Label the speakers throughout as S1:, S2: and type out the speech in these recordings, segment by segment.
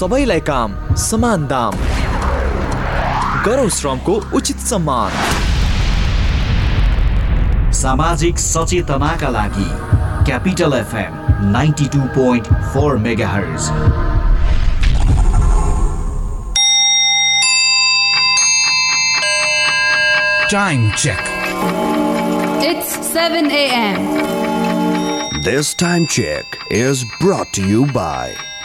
S1: सबैलाई काम समान दाम गरौँ श्रमको उचित सम्मान
S2: सामाजिक सचेतनाका लागि Capital FM ninety two point four megahertz
S3: Time check.
S4: It's 7 a.m.
S5: This time check is brought to you by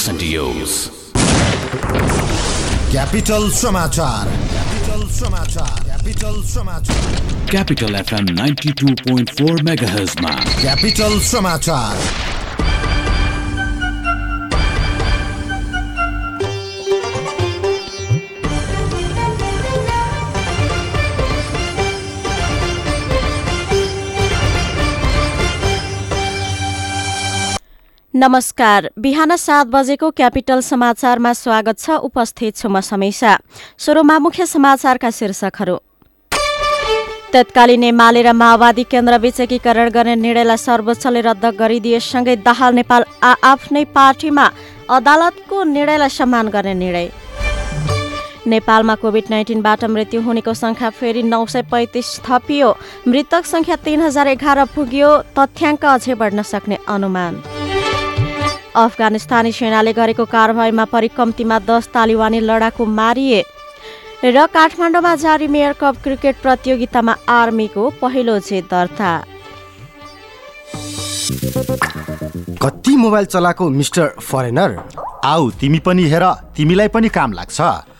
S6: 100% yours.
S7: Capital
S6: Samachar. Capital Samachar. Capital Samachar.
S5: Capital FM 92.4 MHz.
S3: Capital Samachar.
S8: नमस्कार। बिहान सात बजेको capital समाचारमा स्वागत छ। उपस्थित छु म समेसा सुरुमा मुख्य समाचारका शीर्षकहरू। तत्कालीन एमाले र माओवादी केन्द्रबीच एकीकरण गर्ने निर्णयलाई सर्वोच्चले रद्द गरिदिएसँगै दाहाल नेपाल आ आफ्नै पार्टीमा अदालतको निर्णयलाई सम्मान गर्ने निर्णय। नेपालमा कोभिड नाइन्टिनबाट मृत्यु हुनेको संख्या फेरि नौ सय पैँतिस थपियो। मृतक संख्या तीन हजार एघार पुग्यो। तथ्याङ्क अझै बढ्न सक्ने अनुमान। अफगानिस्तानी सेनाले गरेको कारवाहीमा परि कम्तीमा दस तालिबानी लडाकु मारिए र काठमाडौँमा जारी मेयर कप क्रिकेट प्रतियोगितामा आर्मीको पहिलो जित दर्ता।
S9: कति मोबाइल चलाएको मिस्टर फरेनर?
S10: आऊ तिमी पनि हेर तिमीलाई पनि काम लाग्छ।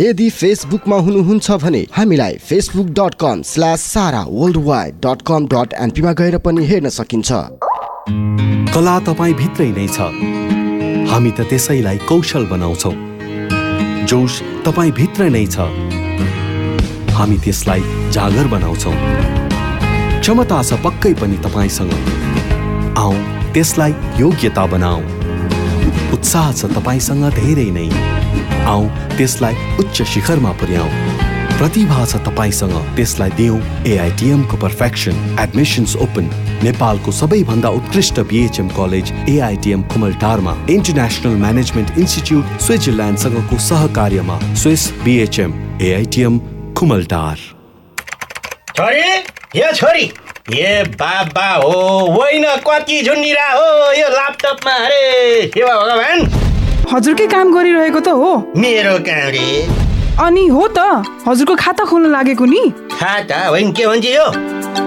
S9: यदि फेसबुकमा हुनुहुन्छ भने हामीलाई Facebook dot com slash Sara world wide dot com dot एनपीमा गएर पनि हेर्न सकिन्छ।
S11: कला तपाईँ भित्रै नै छ। हामी त त्यसैलाई कौशल बनाउँछौ। जोस तपाईँ भित्र नै छ। हामी त्यसलाई जागर बनाउँछौ। क्षमता छ पक्कै पनि तपाईँसँग। आऊ त्यसलाई योग्यता बनाऊ। उत्साह छ तपाईँसँग धेरै नै। आऊ त्यसलाई उच्च शिखरमा पुर्याऊ। प्रतिभा छ तपाईँसँग त्यसलाई दिउँ एआइटिएमको पर्फेक्सन एडमिसन्स ओपन नेपालको सबैभन्दा उत्कृष्ट बिएचएम कलेज एआइटिएम कुमलटारमा इन्टरनेसनल म्यानेजमेन्ट इन्स्टिच्युट स्विजरल्यान्डसँगको सहकार्यमा स्विस बिएचएम एआइटिएम कुमलटार।
S12: छोरी यो छोरी ए बाबा हो होइन कति झुन्डिरा हो यो ल्यापटपमा अरे भगवान्?
S13: हजुरकै काम गरिरहेको त हो।
S12: मेरो काम रे
S13: अनि हो त हजुरको खाता खोल्न लागेको नि।
S12: खाता? होइन के भन्छ यो?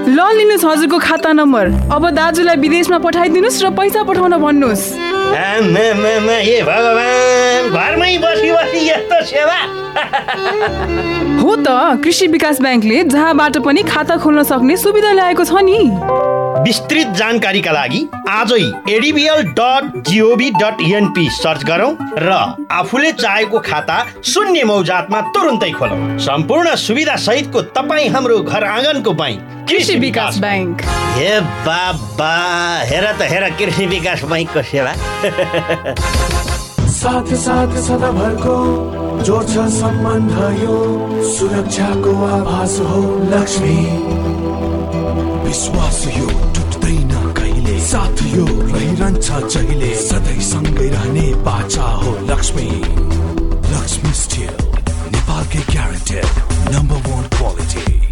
S13: ल लिनुहोस् हजुरको खाता नम्बर। अब दाजुलाई विदेशमा पठाइदिनुहोस् र पैसा पठाउन भन्नुहोस्।
S12: आमामामा, ए भगवान् घरमै बसी बसी यस्तो सेवा।
S13: हो त कृषि विकास ब्याङ्कले जहाँबाट पनि खाता खोल्न सक्ने सुविधा ल्याएको छ नि।
S12: विस्तृत जानकारीका लागि आजै ADBL dot GOV dot NP search गरौँ र आफूले चाहेको खाता शून्य मौजातमा तुरुन्तै खोलौँ। सम्पूर्ण सुविधा सहितको तपाईँ हाम्रो घर आँगनको बैङ्क
S13: कृषि विकास ब्याङ्क
S12: हे बाबा हेर त हेर कृषि विकास बैङ्कको सेवा।
S14: साथ साथ सदाभरको जोड्छ सम्बन्ध यो सुरक्षाको आभास हो लक्ष्मी। विश्वास यो टुट्दैन कहिले। साथ यो रहिरहन्छ जहिले। सधैँ सँगै रहने बाचा हो लक्ष्मी। लक्ष्मी स्टिल नेपालकै ग्यारेन्टेड नम्बर वान क्वालिटी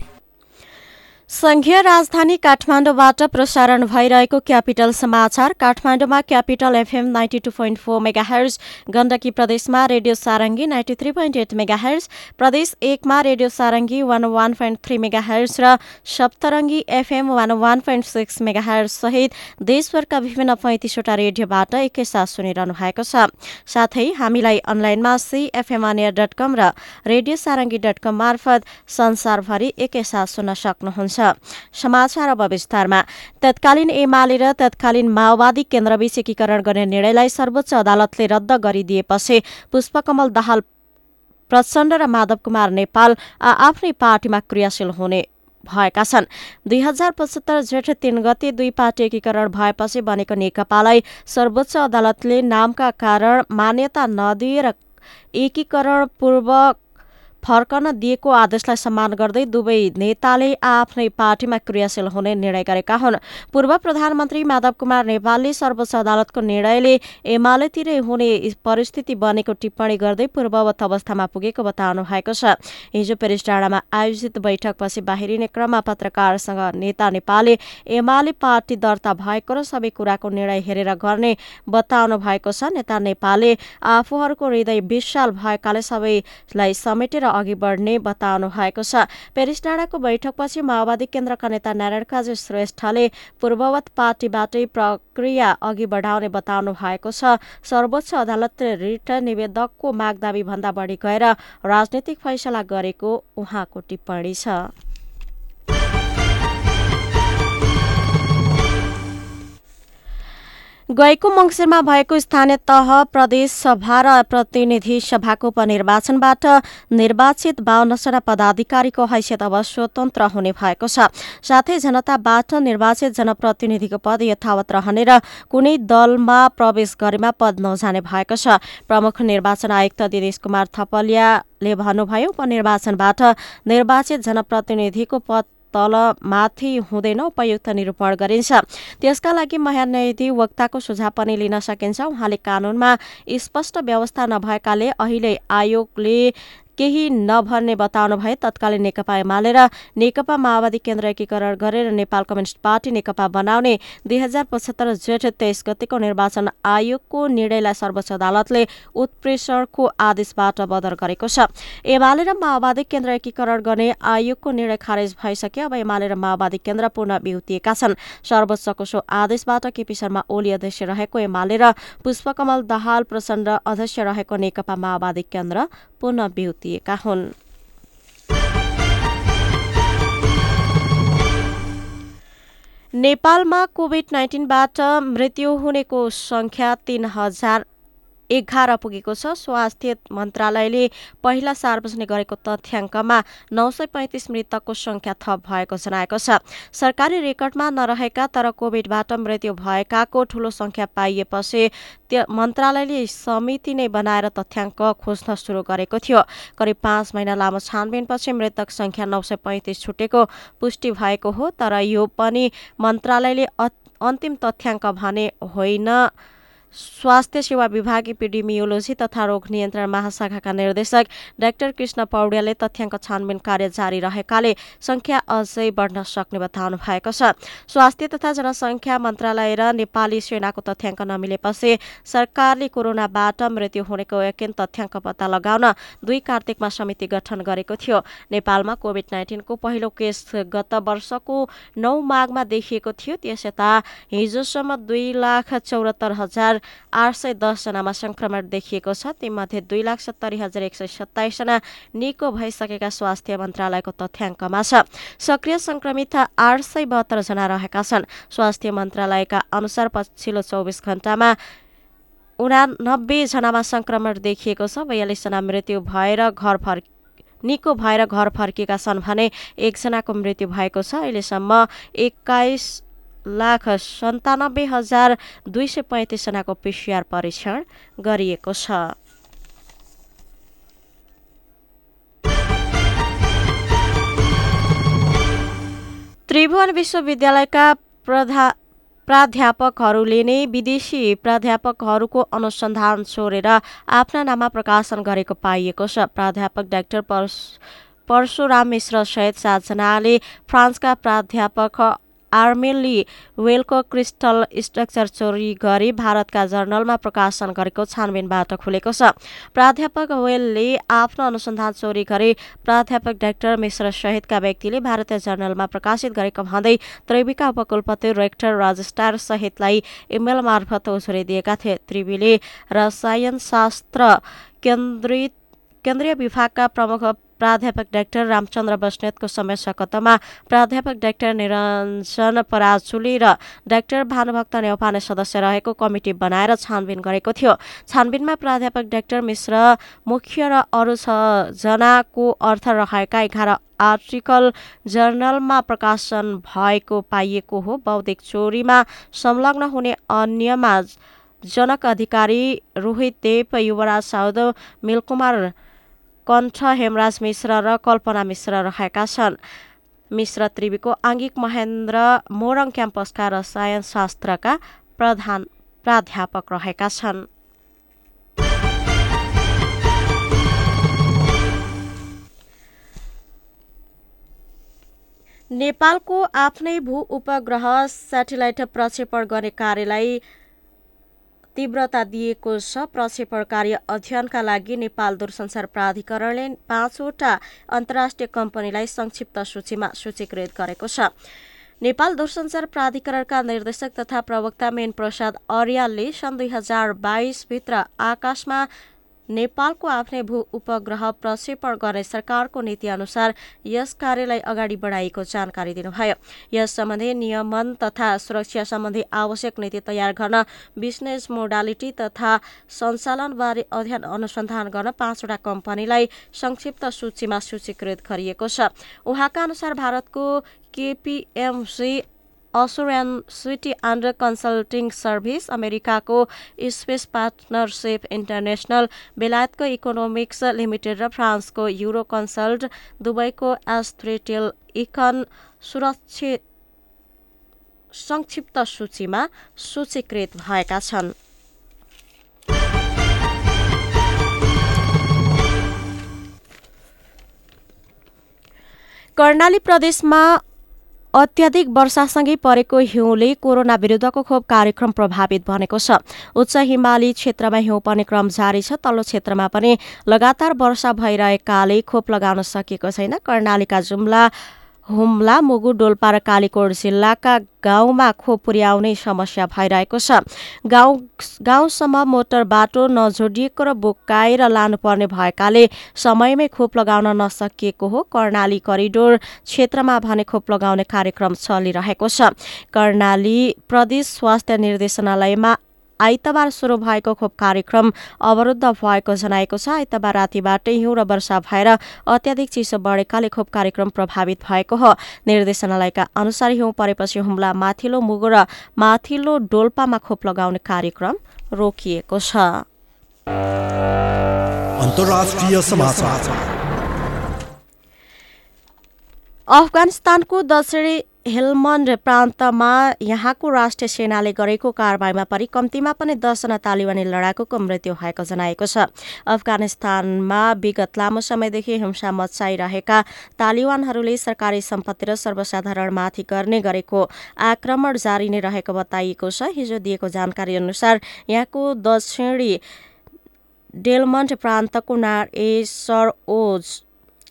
S8: संघीय राजधानी काठमाडौँबाट प्रसारण भइरहेको क्यापिटल समाचार। काठमाडौँमा Capital FM ninety two point four megahertz Gandaki प्रदेशमा radio Sarangi ninety three point eight megahertz प्रदेश एकमा radio Sarangi one one point three megahertz र Saptarangi FM one one point six megahertz सहित देशभरका विभिन्न पैँतिसवटा रेडियोबाट एकैसाथ सुनिरहनु भएको छ। साथै हामीलाई अनलाइनमा सिएफएम डट कम र रेडियो सारङ्गी डट कम मार्फत संसारभरि एकैसाथ सुन्न सक्नुहुन्छ। समाचार अब विस्तारमा। तत्कालीन एमाले र तत्कालीन माओवादी केन्द्रबीच एकीकरण गर्ने निर्णयलाई सर्वोच्च अदालतले रद्द गरिदिएपछि पुष्पकमल दाहाल प्रचण्ड र माधव कुमार नेपाल आफ्नै पार्टीमा क्रियाशील हुने भएका छन्। दुई हजार पचहत्तर जेठ तीन गते दुई पार्टी एकीकरण भएपछि बनेको नेकपालाई सर्वोच्च अदालतले नामका कारण मान्यता नदिएर एकीकरण पूर्व फर्कन दिएको आदेशलाई सम्मान गर्दै दुवै नेताले आफ्नै पार्टीमा क्रियाशील हुने निर्णय गरेका हुन्। पूर्व प्रधानमन्त्री माधव कुमार नेपालले सर्वोच्च अदालतको निर्णयले एमालेतिरै हुने परिस्थिति बनेको टिप्पणी गर्दै पूर्ववत अवस्थामा पुगेको बताउनु भएको छ। हिजो पेरिस डाँडामा आयोजित बैठकपछि बाहिरिने क्रममा पत्रकारसँग नेता नेपालले एमाले पार्टी दर्ता भएको र सबै कुराको निर्णय हेरेर गर्ने बताउनु भएको छ। नेता नेपालले आफूहरूको हृदय विशाल भएकाले सबैलाई समेटेर अघि बढ्ने बताउनु भएको छ। पेरिस डाँडाको बैठकपछि माओवादी केन्द्रका नेता नारायण काजी श्रेष्ठले पूर्ववत पार्टीबाटै प्रक्रिया अघि बढाउने बताउनु भएको छ। सर्वोच्च अदालतले रिट निवेदकको मागदावी भन्दा बढी गएर राजनीतिक फैसला गरेको उहाँको टिप्पणी छ। गएको मङ्सिरमा भएको स्थानीय तह प्रदेश सभा र प्रतिनिधि सभाको उपनिर्वाचनबाट निर्वाचित बाहन्नजना पदाधिकारीको हैसियत अब स्वतन्त्र हुने भएको छ। साथै जनताबाट निर्वाचित जनप्रतिनिधिको पद यथावत रहने र कुनै दलमा प्रवेश गरेमा पद नजाने भएको छ। प्रमुख निर्वाचन आयुक्त दिनेश कुमार थपलियाले भन्नुभयो उपनिर्वाचनबाट निर्वाचित जनप्रतिनिधिको पद तल माथि हुँदैन उपयुक्त निरूपण गरिन्छ। त्यसका लागि महान्यायाधि वक्ताको सुझाव पनि लिन सकिन्छ। उहाँले कानूनमा स्पष्ट व्यवस्था नभएकाले अहिले आयोगले केही नभन्ने बताउनु भए तत्कालीन नेकपा एमाले र नेकपा माओवादी केन्द्र एकीकरण गरेर नेपाल कम्युनिस्ट पार्टी नेकपा बनाउने दुई हजार पचहत्तर जेठ तेइस गतिको निर्वाचन आयोगको निर्णयलाई सर्वोच्च अदालतले उत्प्रेषणको आदेशबाट बदर गरेको छ। एमाले र माओवादी केन्द्र एकीकरण गर्ने आयोगको निर्णय खारेज भइसक्यो। अब एमाले र माओवादी केन्द्र पुनः बिउतिएका छन्। सर्वोच्चको सो आदेशबाट केपी शर्मा ओली अध्यक्ष रहेको एमाले र पुष्पकमल दाहाल प्रचण्ड अध्यक्ष रहेको नेकपा माओवादी केन्द्र पुनः बिउतिएका हुन् नेपालमा कोभिड नाइन्टिनबाट मृत्यु हुनेको सङ्ख्या तीन हजार एघार पुगेको छ। स्वास्थ्य मन्त्रालयले पहिला सार्वजनिक गरेको तथ्याङ्कमा नौ सय पैँतिस मृतकको सङ्ख्या थप भएको जनाएको छ। सरकारी रेकर्डमा नरहेका तर कोभिडबाट मृत्यु भएकाको ठूलो सङ्ख्या पाइएपछि मन्त्रालयले समिति नै बनाएर तथ्याङ्क खोज्न सुरु गरेको थियो। करिब पाँच महिना लामो छानबिनपछि मृतक सङ्ख्या नौ सय पैँतिस छुटेको पुष्टि भएको हो तर यो पनि मन्त्रालयले अन्तिम तथ्याङ्क भने होइन। स्वास्थ्य सेवा विभाग इपिडिमियोलोजी तथा रोग नियन्त्रण महाशाखाका निर्देशक डाक्टर कृष्ण पौड्यालले तथ्याङ्क छानबिन कार्य जारी रहेकाले संख्या अझै बढ्न सक्ने बताउनु भएको छ। स्वास्थ्य तथा जनसङ्ख्या मन्त्रालय र नेपाली सेनाको तथ्याङ्क नमिलेपछि सरकारले कोरोनाबाट मृत्यु हुनेको यकिन तथ्याङ्क पत्ता लगाउन दुई कार्तिकमा समिति गठन गरेको थियो। नेपालमा कोभिड नाइन्टिनको पहिलो केस गत वर्षको नौ माघमा देखिएको थियो। त्यस यता हिजोसम्म दुई लाख चौरात्तर हजार आठ सय दसजनामा संक्रमण देखिएको छ। तीमध्ये दुई लाख सत्तरी हजार एक सय सत्ताइसजना निको भइसकेका स्वास्थ्य मन्त्रालयको तथ्याङ्कमा छ। सक्रिय संक्रमित आठ सय बहत्तरजना रहेका छन्। स्वास्थ्य मन्त्रालयका अनुसार पछिल्लो चौबिस घण्टामा उनानब्बे जनामा संक्रमण देखिएको छ। बयालिसजना मृत्यु भएर घर फर्क निको भएर घर फर्किएका छन् भने एकजनाको मृत्यु भएको छ। अहिलेसम्म एक्काइस लाख सन्तानब्बे हजार दुई सय पैँतिसजनाको पिसिआर परीक्षण गरिएको छ। त्रिभुवन विश्वविद्यालयका प्रधा प्राध्यापकहरूले नै विदेशी प्राध्यापकहरूको अनुसन्धान छोडेर आफ्ना नाममा प्रकाशन गरेको पाइएको छ। प्राध्यापक डाक्टर परश परशुराम मिश्र सहित सातजनाले फ्रान्सका प्राध्यापक आर्मेली वेलको क्रिस्टल स्ट्रक्चर चोरी गरी भारतका जर्नलमा प्रकाशन गरेको छानबिनबाट खुलेको छ। प्राध्यापक वेलले आफ्नो अनुसन्धान चोरी गरी प्राध्यापक डाक्टर मिश्र सहितका व्यक्तिले भारतीय जर्नलमा प्रकाशित गरेको भन्दै त्रिवीका उपकुलपति रेक्टर रजिस्ट्रार सहितलाई इमेल मार्फत उजुरी दिएका थिए। त्रिवीले रसायनशास्त्र केन्द्रित केन्द्रीय विभागका प्रमुख प्राध्यापक डाक्टर रामचन्द्र बस्नेतको समय सकतमा प्राध्यापक डाक्टर निरञ्जन पराजुली र डाक्टर भानुभक्त नेौपाने सदस्य रहेको कमिटी बनाएर छानबिन गरेको थियो। छानबिनमा प्राध्यापक डाक्टर मिश्र मुख्य र अरू छजनाको अर्थ रहेका एघार आर्टिकल जर्नलमा प्रकाशन भएको पाइएको हो। बौद्धिक चोरीमा संलग्न हुने अन्यमा जनक अधिकारी रोहित देव युवराज साउद मिलकुमार कण्ठ हेमराज मिश्र र कल्पना मिश्र रहेका छन्। मिश्र त्रिवीको आङ्गिक महेन्द्र मोरङ क्याम्पसका रसायन शास्त्रका प्रधान प्राध्यापक रहेका छन्। नेपालको आफ्नै भू उपग्रह सेटेलाइट प्रक्षेपण गर्ने कार्यलाई तीव्रता दिएको छ। प्रक्षेपण कार्य अध्ययनका लागि नेपाल दूरसञ्चार प्राधिकरणले पाँचवटा अन्तर्राष्ट्रिय कम्पनीलाई संक्षिप्त सूचीमा सूचीकृत गरेको छ। नेपाल दूरसञ्चार प्राधिकरणका निर्देशक तथा प्रवक्ता मेन प्रसाद अर्यालले सन् दुई हजार बाइसभित्र आकाशमा नेपालको आफ्नै भू उपग्रह प्रक्षेपण गर्ने सरकारको नीति अनुसार यस कार्यलाई अगाडि बढाइएको जानकारी दिनुभयो। यस सम्बन्धी नियमन तथा सुरक्षा सम्बन्धी आवश्यक नीति तयार गर्न बिजनेस मोडालिटी तथा सञ्चालनबारे अध्ययन अनुसन्धान गर्न पाँचवटा कम्पनीलाई संक्षिप्त सूचीमा सूचीकृत गरिएको छ। उहाँका अनुसार भारतको KPMG assurance and consulting services अमेरिकाको स्पेस पार्टनरसिप इन्टरनेसनल बेलायतको इकोनोमिक्स लिमिटेड र फ्रान्सको युरो कन्सल्ट दुबईको एस्ट्रेटेल इकन सुरक्षित संक्षिप्त सूचीमा सूचीकृत भएका छन्। कर्णाली प्रदेशमा अत्याधिक वर्षासँगै परेको हिउँले कोरोना विरुद्धको खोप कार्यक्रम प्रभावित बनेको छ। उच्च हिमाली क्षेत्रमा हिउँ पर्ने क्रम जारी छ तल्लो क्षेत्रमा पनि लगातार वर्षा भइरहेकाले खोप लगाउन सकिएको छैन। कर्णालीका जुम्ला हुम्ला मुगु डोल्पा र कालीकोट जिल्लाका गाउँमा खोप पुर्याउने समस्या भइरहेको छ। गाउँ गाउँसम्म मोटर बाटो नजोडिएको र बोकाएर लानुपर्ने भएकाले समयमै खोप लगाउन नसकिएको हो। कर्णाली करिडोर क्षेत्रमा भने खोप लगाउने कार्यक्रम चलिरहेको छ। कर्णाली प्रदेश स्वास्थ्य निर्देशनालयमा आइतबार सुरु भएको खोप कार्यक्रम अवरुद्ध भएको जनाएको छ। आइतबार रातिबाटै हिउँ र वर्षा भएर अत्याधिक चिसो बढेकाले खोप कार्यक्रम प्रभावित भएको हो। निर्देशनालयका अनुसार हिउँ परेपछि हुम्ला माथिल्लो मुगु र माथिल्लो डोल्पामा खोप लगाउने कार्यक्रम रोकिएको छ। अफगानिस्तानको दक्षिणी हेलमन्ड प्रान्तमा यहाँको राष्ट्रिय सेनाले गरेको कारवाहीमा परि कम्तीमा पनि दसजना तालिबानी लडाकुको मृत्यु भएको जनाएको छ। अफगानिस्तानमा विगत लामो समयदेखि हिंसा मचाइरहेका तालिबानहरूले सरकारी सम्पत्ति र सर्वसाधारणमाथि गर्ने गरेको आक्रमण जारी नै रहेको बताइएको छ। हिजो दिएको जानकारी अनुसार यहाँको दक्षिणी डेलमन्ट प्रान्तको नारेसर ओज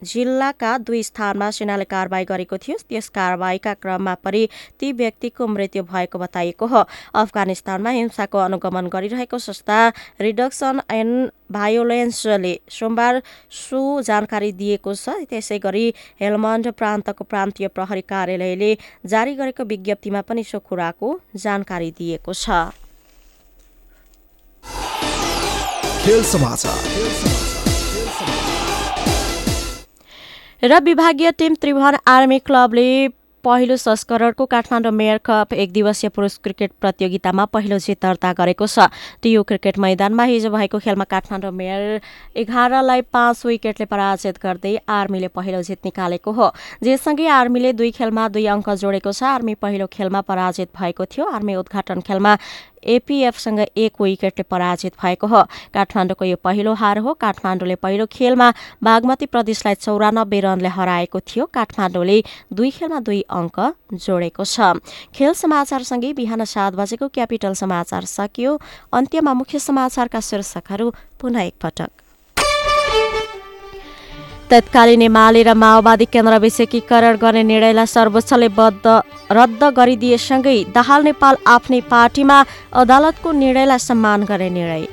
S8: जिल्लाका दुई स्थानमा सेनाले कारवाही गरेको थियो। त्यस कारवाहीका क्रममा परि ती व्यक्तिको मृत्यु भएको बताइएको हो। अफगानिस्तानमा हिंसाको अनुगमन गरिरहेको संस्था रिडक्सन एन्ड भायोलेन्सले सोमबार सो जानकारी दिएको छ। त्यसै गरी हेलमन्ड प्रान्तको प्रान्तीय प्रहरी कार्यालयले जारी गरेको विज्ञप्तिमा पनि सो कुराको जानकारी दिएको छ।
S1: खेल समाचार।
S8: र विभागीय टिम त्रिभुवन आर्मी क्लबले पहिलो संस्करणको काठमाडौँ मेयर कप एक दिवसीय पुरुष क्रिकेट प्रतियोगितामा पहिलो जित दर्ता गरेको छ। टियु क्रिकेट मैदानमा हिजो भएको खेलमा काठमाडौँ मेयर एघारलाई पाँच विकेटले पराजित गर्दै आर्मीले पहिलो जित निकालेको हो। जेसँगै आर्मीले दुई खेलमा दुई अङ्क जोडेको छ। आर्मी पहिलो खेलमा पराजित भएको थियो। आर्मी उद्घाटन खेलमा एपिएफसँग एक विकेटले पराजित भएको हो। काठमाडौँको यो पहिलो हार हो। काठमाडौँले पहिलो खेलमा बागमती प्रदेशलाई चौरानब्बे रनले हराएको थियो। काठमाडौँले दुई खेलमा दुई अङ्क जोडेको छ। खेल समाचारसँगै बिहान सात बजेको क्यापिटल समाचार सकियो। अन्त्यमा मुख्य समाचारका शीर्षकहरू पुनः एकपटक। तत्कालीन एमाले र माओवादी केन्द्र विषयकीकरण गर्ने निर्णयलाई सर्वोच्चले बद्ध रद्द गरिदिएसँगै दाहाल नेपाल आफ्नै पार्टीमा अदालतको निर्णयलाई सम्मान गर्ने निर्णय।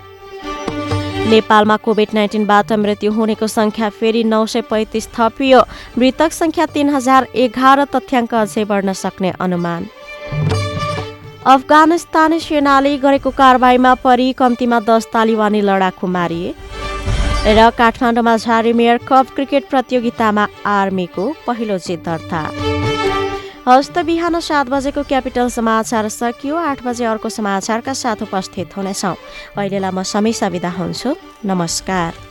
S8: नेपालमा कोभिड नाइन्टिनबाट मृत्यु हुनेको संख्या फेरि नौ सय पैँतिस थपियो। मृतक संख्या तीन हजार एघार तथ्याङ्क अझै बढ्न सक्ने अनुमान। अफगानिस्तानी सेनाले गरेको कारवाहीमा परि कम्तीमा दस तालिबानी लडाकु मारिए। र काठमाडौँमा झारी मेयर कप क्रिकेट प्रतियोगितामा आर्मीको पहिलो जित दर्ता। हस्त बिहान सात बजेको क्यापिटल समाचार सकियो। आठ बजे अर्को समाचारका साथ उपस्थित हुनेछौँ। अहिलेलाई म समीसा विदा हुन्छु। नमस्कार।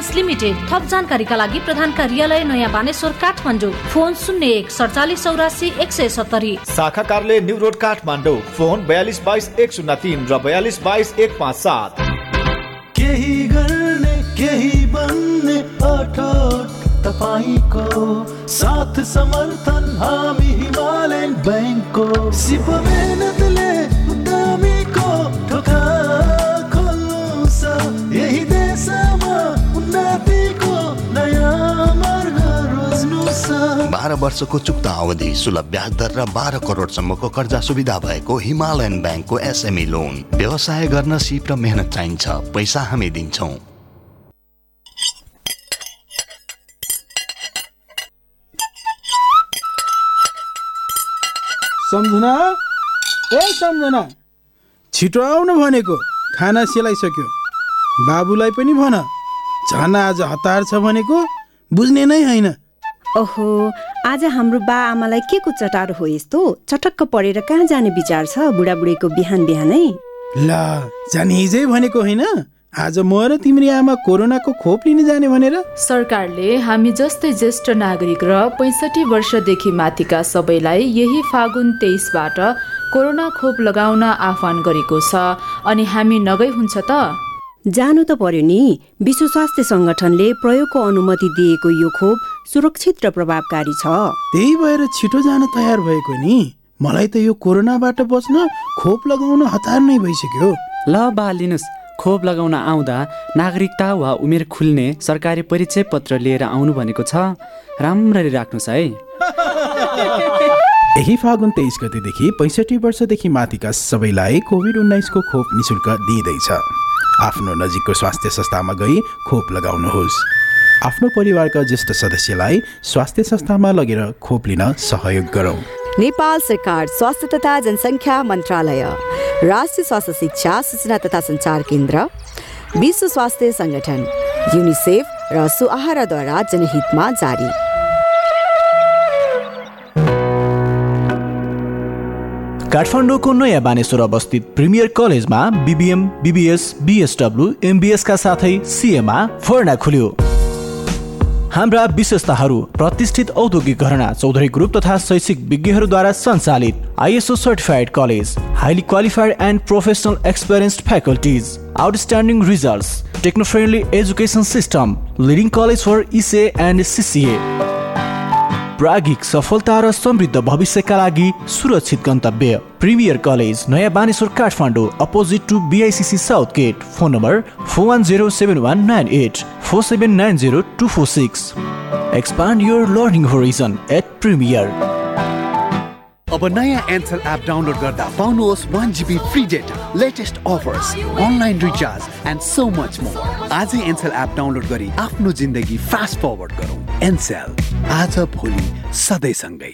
S15: लिमिटेड थप जानकारीका लागि प्रधान कार्यालय नयाँ बानेश्वर काठमाडौँ। फोन शून्य एक सडचालिस चौरासी एक सय सत्तरी।
S16: शाखा कार्यालय न्यू रोड काठमाडौँ। फोन बयालिस बाइस एक शून्य तिन र बयालिस बाइस एक पाँच सात।
S14: केही गर्ने केही बन्ने तपाईँको साथ समर्थन हामी हिमालयन ब्याङ्कको सिप मेहनतले
S17: बाह्र वर्षको चुक्ता अवधि सुलभ ब्याज दर र बाह्र करोडसम्मको कर्जा सुविधा भएको हिमालयन ब्याङ्कको एसएमई लोन। व्यवसाय गर्न सिप र मेहनत चाहिन्छ पैसा हामी दिन्छौँ।
S18: सम्झना? ए सम्झना। छिटो आउनु भनेको खाना सेलाइसक्यो। बाबुलाई पनि भन झन् आज हतार छ भनेको बुझ्ने नै होइन।
S19: ओहो आज हाम्रो बा आमालाई के को चटारो हो यस्तो? चटक्क पढेर कहाँ जाने विचार छ बुढाबुढीको बिहान बिहानै?
S18: ल जाने हिजै भनेको होइन। आज म र तिम्री आमा कोरोनाको खोप लिन जाने भनेर।
S20: सरकारले हामी जस्तै ज्येष्ठ नागरिक र पैँसठी वर्षदेखि माथिका सबैलाई यही फागुन तेइसबाट कोरोना खोप लगाउन आह्वान गरेको छ। अनि हामी नगई हुन्छ त?
S19: जानु त पर्यो नि। विश्व स्वास्थ्य सङ्गठनले प्रयोगको अनुमति दिएको यो खोप सुरक्षित र प्रभावकारी छ।
S18: त्यही भएर छिटो जान तयार भएको नि। मलाई त यो कोरोनाबाट बच्न खोप लगाउन हतार नै भइसक्यो।
S21: ल बा लिनुहोस् खोप लगाउन आउँदा नागरिकता वा उमेर खुल्ने सरकारी परिचय पत्र लिएर आउनु भनेको छ। राम्ररी राख्नुहोस् है।
S18: यही फागुन तेइस गतेदेखि पैँसठी वर्षदेखि माथिका सबैलाई कोभिड उन्नाइसको खोप निशुल्क दिइँदैछ। आफ्नो नजिकको स्वास्थ्य संस्थामा गई खोप लगाउनुहोस्। आफ्नो परिवारका ज्येष्ठ सदस्यलाई स्वास्थ्य संस्थामा लगेर खोप लिन सहयोग गरौँ।
S22: नेपाल सरकार स्वास्थ्य तथा जनसङ्ख्या मन्त्रालय राष्ट्रिय स्वास्थ्य शिक्षा सूचना तथा सञ्चार केन्द्र विश्व स्वास्थ्य सङ्गठन युनिसेफ र सुआहाराद्वारा जनहितमा जारी।
S1: काठमाडौँको नयाँ बानेश्वर अवस्थित प्रिमियर कलेजमा बिबिएम बिबिएस बिएसडब्लु एमबिएसका साथै सिएमा फर्ना खुल्यो। हाम्रा विशेषताहरू प्रतिष्ठित औद्योगिक घरना चौधरी ग्रुप तथा शैक्षिक विज्ञहरूद्वारा सञ्चालित ISO certified college highly qualified and professional experienced faculties outstanding results techno friendly education system leading college for ECA and CCA प्रागिक सफलता र समृद्ध भविष्यका लागि सुरक्षित गन्तव्य। प्रिमियर कलेज नयाँ Baneshwor Kathmandu opposite to BICC south gate. Phone number four one zero seven one nine eight four seven nine zero two four six. Expand your learning horizon at Premier
S23: अब नयाँ Ncell app download गर्दा पाउनुहोस् one GB free data latest offers online recharge and so much more आजै Ncell app download गरी आफ्नो जिन्दगी fast forward गरौँ। एन्सेल आज भोलि सधैँसँगै।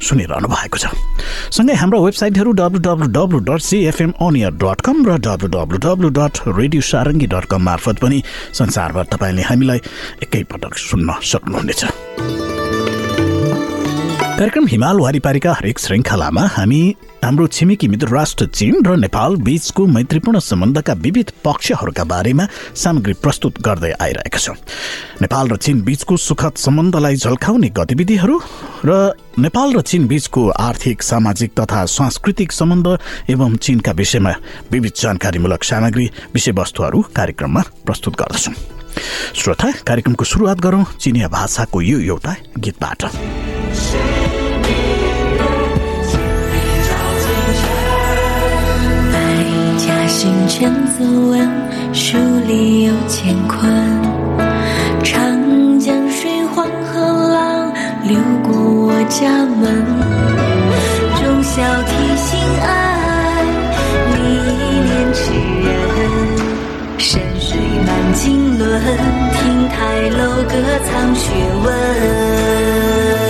S24: सुनिरहनु भएको छ। सँगै हाम्रो वेबसाइटहरू W W W dot CFM on air dot com र W W W dot radio Sarangi dot com मार्फत पनि संसारभर तपाईँले हामीलाई एकैपटक सुन्न सक्नुहुनेछ। कार्यक्रम हिमाल वारिपारीका हरेक श्रृङ्खलामा हामी हाम्रो छिमेकी मित्र राष्ट्र चीन र नेपाल बीचको मैत्रीपूर्ण सम्बन्धका विविध पक्षहरूका बारेमा सामग्री प्रस्तुत गर्दै आइरहेका छौँ। नेपाल र चीन बीचको सुखद सम्बन्धलाई झल्काउने गतिविधिहरू र नेपाल र चीन बीचको आर्थिक सामाजिक तथा सांस्कृतिक सम्बन्ध एवं चीनका विषयमा विविध जानकारीमूलक सामग्री विषयवस्तुहरू कार्यक्रममा प्रस्तुत गर्दछौँ। श्रोता कार्यक्रमको सुरुवात गरौँ चिनिया भाषाको यो एउटा गीतबाट
S25: 百家姓千字文，书里有干坤。长江水黄河浪流过我家门，忠孝悌心爱， 经纶，亭台楼阁藏学问。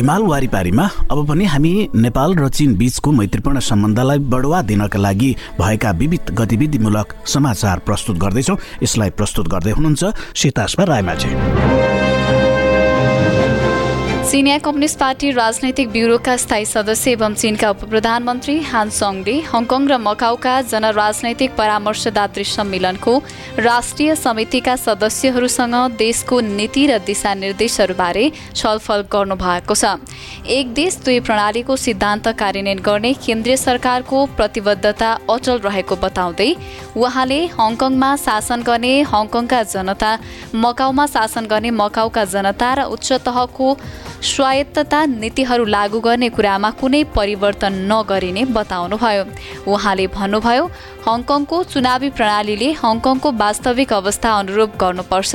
S24: हिमाल वारिपारीमा अब पनि हामी नेपाल र चीन बीचको मैत्रीपूर्ण सम्बन्धलाई बढुवा दिनका लागि भएका विविध गतिविधिमूलक समाचार प्रस्तुत गर्दैछौँ। यसलाई प्रस्तुत गर्दै हुनुहुन्छ सीतास्मा रायमाझी।
S26: चिनिया कम्युनिस्ट पार्टी राजनैतिक ब्युरोका स्थायी सदस्य एवं चीनका उप प्रधानमन्त्री हान सङले हङकङ र मकाउका जनराजनैतिक परामर्शदात्री सम्मेलनको राष्ट्रिय समितिका सदस्यहरूसँग देशको नीति र दिशानिर्देशहरूबारे छलफल गर्नुभएको छ। एक देश दुई प्रणालीको सिद्धान्त कार्यान्वयन गर्ने केन्द्रीय सरकारको प्रतिबद्धता अचल रहेको बताउँदै उहाँले हङकङमा शासन गर्ने हङकङका जनता मकाउमा शासन गर्ने मकाउका जनता र उच्च तहको स्वायत्तता नीतिहरू लागू गर्ने कुरामा कुनै परिवर्तन नगरिने बताउनुभयो। उहाँले भन्नुभयो हङकङको चुनावी प्रणालीले हङकङको वास्तविक अवस्था अनुरूप गर्नुपर्छ।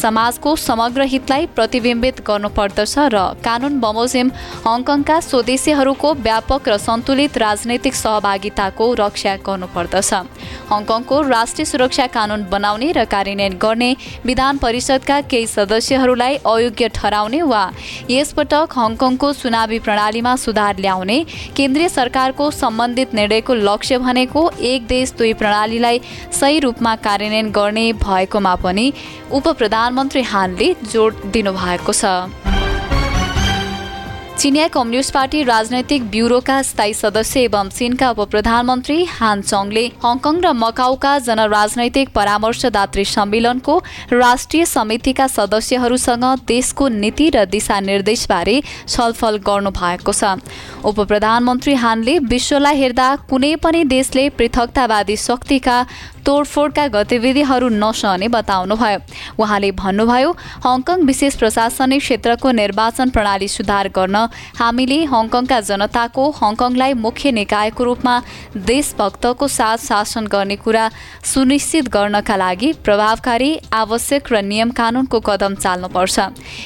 S26: समाजको समग्र हितलाई प्रतिबिम्बित गर्नुपर्दछ र कानुन बमोजिम हङकङका स्वदेशीहरूको व्यापक र सन्तुलित राजनैतिक सहभागिताको रक्षा गर्नुपर्दछ। हङकङको राष्ट्रिय सुरक्षा कानुन बनाउने र कार्यान्वयन गर्ने विधान परिषदका केही सदस्यहरूलाई अयोग्य ठहराउने वा यसपटक हङकङको चुनावी प्रणालीमा सुधार ल्याउने केन्द्रीय सरकारको सम्बन्धित निर्णयको लक्ष्य भनेको एक देश दुई प्रणालीलाई सही रूपमा कार्यान्वयन गर्ने भएकोमा पनि उप प्रधानमन्त्री हानले जोड दिनुभएको छ। चिनिया कम्युनिस्ट पार्टी राजनैतिक ब्युरोका स्थायी सदस्य एवं चीनका उप प्रधानमन्त्री हान चङले हङकङ र मकाउका जनराजनैतिक परामर्शदात्री सम्मेलनको राष्ट्रिय समितिका सदस्यहरूसँग देशको नीति र दिशानिर्देशबारे छलफल गर्नु भएको छ। उप प्रधानमन्त्री हानले विश्वलाई हेर्दा कुनै पनि देशले पृथकतावादी शक्तिका तोडफोडका गतिविधिहरू नसहने बताउनुभयो। उहाँले भन्नुभयो हङकङ विशेष प्रशासनिक क्षेत्रको निर्वाचन प्रणाली सुधार गर्न हामीले हङकङका जनताको हङकङलाई मुख्य निकायको रूपमा देशभक्तको साथ शासन गर्ने कुरा सुनिश्चित गर्नका लागि प्रभावकारी आवश्यक र नियम कानुनको कदम चाल्नुपर्छ।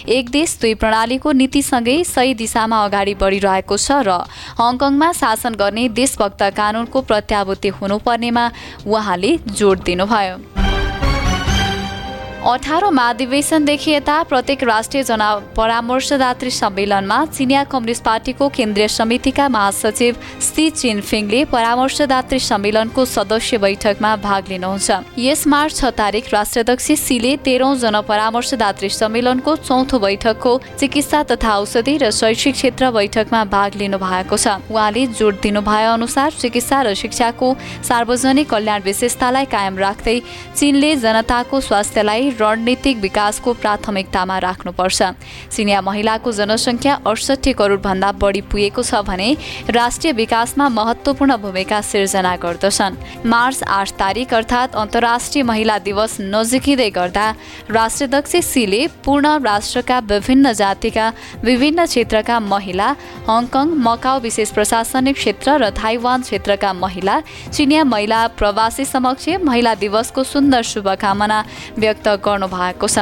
S26: एक देश दुई प्रणालीको नीतिसँगै सही दिशामा अगाडि बढिरहेको छ र हङकङमा शासन गर्ने देशभक्त कानुनको प्रत्याभूति हुनुपर्नेमा उहाँले जोड दिनुभयो अठारौँ महाधिवेशनदेखि यता प्रत्येक राष्ट्रिय जना परामर्शदात्री सम्मेलनमा चिनिया कम्युनिस्ट पार्टीको केन्द्रीय समितिका महासचिव सी चिनफिङले परामर्शदात्री सम्मेलनको सदस्य बैठकमा भाग लिनुहुन्छ। यस मार्च छ तारिक राष्ट्राध्यक्ष सीले तेह्रौँ जना परामर्शदात्री सम्मेलनको चौथो बैठकको चिकित्सा तथा औषधि र शैक्षिक क्षेत्र बैठकमा भाग लिनु भएको छ। उहाँले जोड दिनु भए अनुसार चिकित्सा र शिक्षाको सार्वजनिक कल्याण विशेषतालाई कायम राख्दै चीनले जनताको स्वास्थ्यलाई रणनीतिक विकासको प्राथमिकतामा राख्नुपर्छ। चिनिया महिलाको जनसङ्ख्या अडसठी करोडभन्दा बढी पुगेको छ भने राष्ट्रिय विकासमा महत्त्वपूर्ण भूमिका सिर्जना गर्दछन्। मार्च आठ तारिक अर्थात् अन्तर्राष्ट्रिय महिला दिवस नजिकिँदै गर्दा राष्ट्राध्यक्ष सीले पूर्ण राष्ट्रका विभिन्न जातिका विभिन्न क्षेत्रका महिला हङकङ मकाउ विशेष प्रशासनिक क्षेत्र र थाइवान क्षेत्रका महिला चिनिया महिला प्रवासी समक्ष महिला दिवसको सुन्दर शुभकामना व्यक्त गर्नु भएको छ।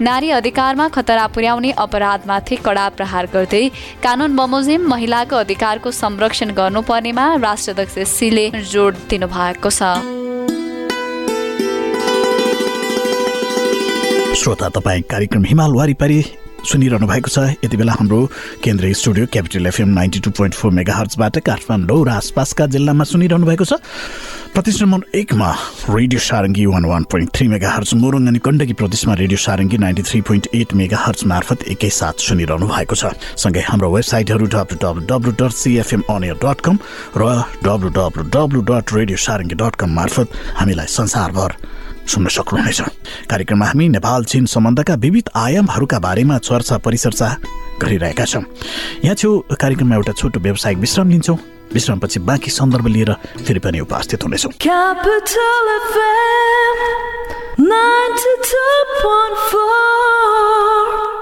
S26: नारी अधिकारमा खतरा पुर्याउने अपराधमाथि कडा प्रहार गर्दै कानुन बमोजिम महिलाको अधिकारको संरक्षण गर्नुपर्नेमा राष्ट्राध्यक्ष सीले जोड दिनुभएको छ।
S24: श्रोता तपाईँ कार्यक्रम हिमाल वारिपारी सुनिरहनु भएको छ। यति बेला हाम्रो केन्द्रीय studio Capital FM ninety two point four mega हर्चबाट काठमाडौँ र आसपासका जिल्लामा सुनिरहनु भएको छ। प्रदेश नम्बर एकमा radio Sarangi one one point three megahertz Morang अनि गण्डकी प्रदेशमा radio Sarangi ninety three point eight megahertz मार्फत एकैसाथ सुनिरहनु भएको छ। सँगै हाम्रो वेबसाइटहरू W W W dot CFM on air dot com र W W W dot radio Sarangi dot com मार्फत हामीलाई संसारभर सुन्न सक्नुहुनेछ। कार्यक्रममा हामी नेपाल चीन सम्बन्धका विविध आयामहरूका बारेमा चर्चा परिचर्चा गरिरहेका छौँ। यहाँ छेउ कार्यक्रममा एउटा छोटो व्यावसायिक विश्राम लिन्छौँ। विश्रामपछि बाँकी सन्दर्भ लिएर फेरि पनि उपस्थित हुनेछौँ।
S7: Capital FM 92.4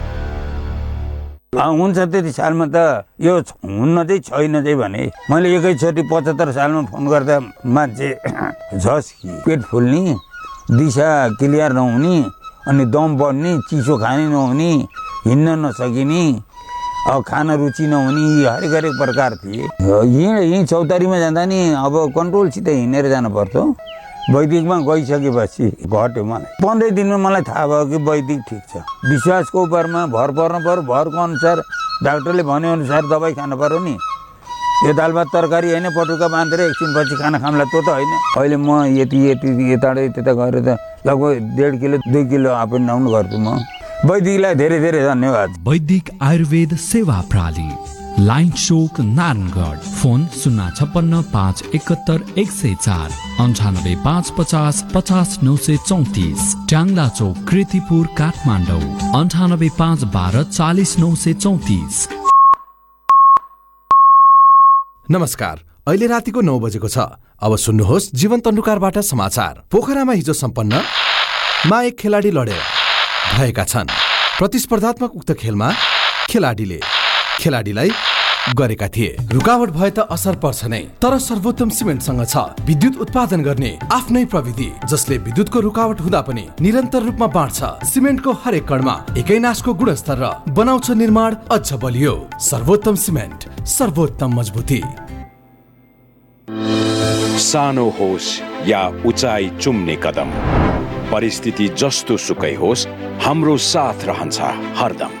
S27: हुन्छ त्यति सालमा त। यो हुन्न चाहिँ छैन चाहिँ भने मैले एकैचोटि पचहत्तर सालमा फोन गर्दा मान्छे झस् पेट फुल्ने दिशा क्लियर नहुने अनि दम बढ्ने चिसो खाने नहुने हिँड्न नसकिने अब खान रुचि नहुने यी हरेक हरेक प्रकार थिए। यहीँ यहीँ चौतारीमा जाँदा नि अब कन्ट्रोलसित हिँडेर जानु पर्थ्यो वैदिकमा गइसकेपछि घट्यो मलाई। पन्ध्र दिनमा मलाई थाहा भयो कि वैदिक ठिक छ। विश्वासको उपरमा भर पर्नु पऱ्यो भरको अनुसार डाक्टरले भनेअनुसार दबाई खानु पऱ्यो नि। यो दाल भात तरकारी होइन पटुका बाँधेर एकछिनपछि खाना खामला त्यो त होइन। अहिले म यति यति यताबाट त्यता गएर त लगभग डेढ किलो दुई किलो एन्ड डाउन गर्छु म। वैदिकलाई धेरै धेरै धन्यवाद।
S28: वैदिक आयुर्वेद सेवा प्रणाली लाइन चोक नारायणगढ। फोन शून्य छप्पन्न पाँच एकहत्तर एक सय चार। अन्ठानब्बे पाँच पचास पचास नौ सय चौतिस। ट्याङ्ला चौक कृतिपुर काठमाडौँ। अन्ठानब्बे पाँच बाह्र चालिस नौ सय चौतिस।
S29: नमस्कार अहिले रातिको नौ बजेको छ। अब सुन्नुहोस् जीवन तन्डुकारबाट समाचार। पोखरामा हिजो सम्पन्न मा एक खेलाडी लडेर भएका छन्। प्रतिस्पर्धात्मक उक्त खेलमा खेलाडीले खेलाडीलाई गरेका थिए। रुकावट भए त असर पर्छ नै तर सर्वोत्तम सिमेन्टसँग छ। विद्युत उत्पादन गर्ने आफ्नै प्रविधि जसले विद्युतको रुकावट हुँदा पनि निरन्तर रूपमा बाँड्छ। सिमेन्टको हरेक कणमा एकै नासको गुणस्तर र बनाउँछ निर्माण अझ बलियो। सर्वोत्तम सिमेन्ट सर्वोत्तम मजबुती।
S30: सानो होस् या उचाइ चुम्ने कदम। परिस्थिति जस्तो सुकै होस् हाम्रो साथ रहन्छ हरदम।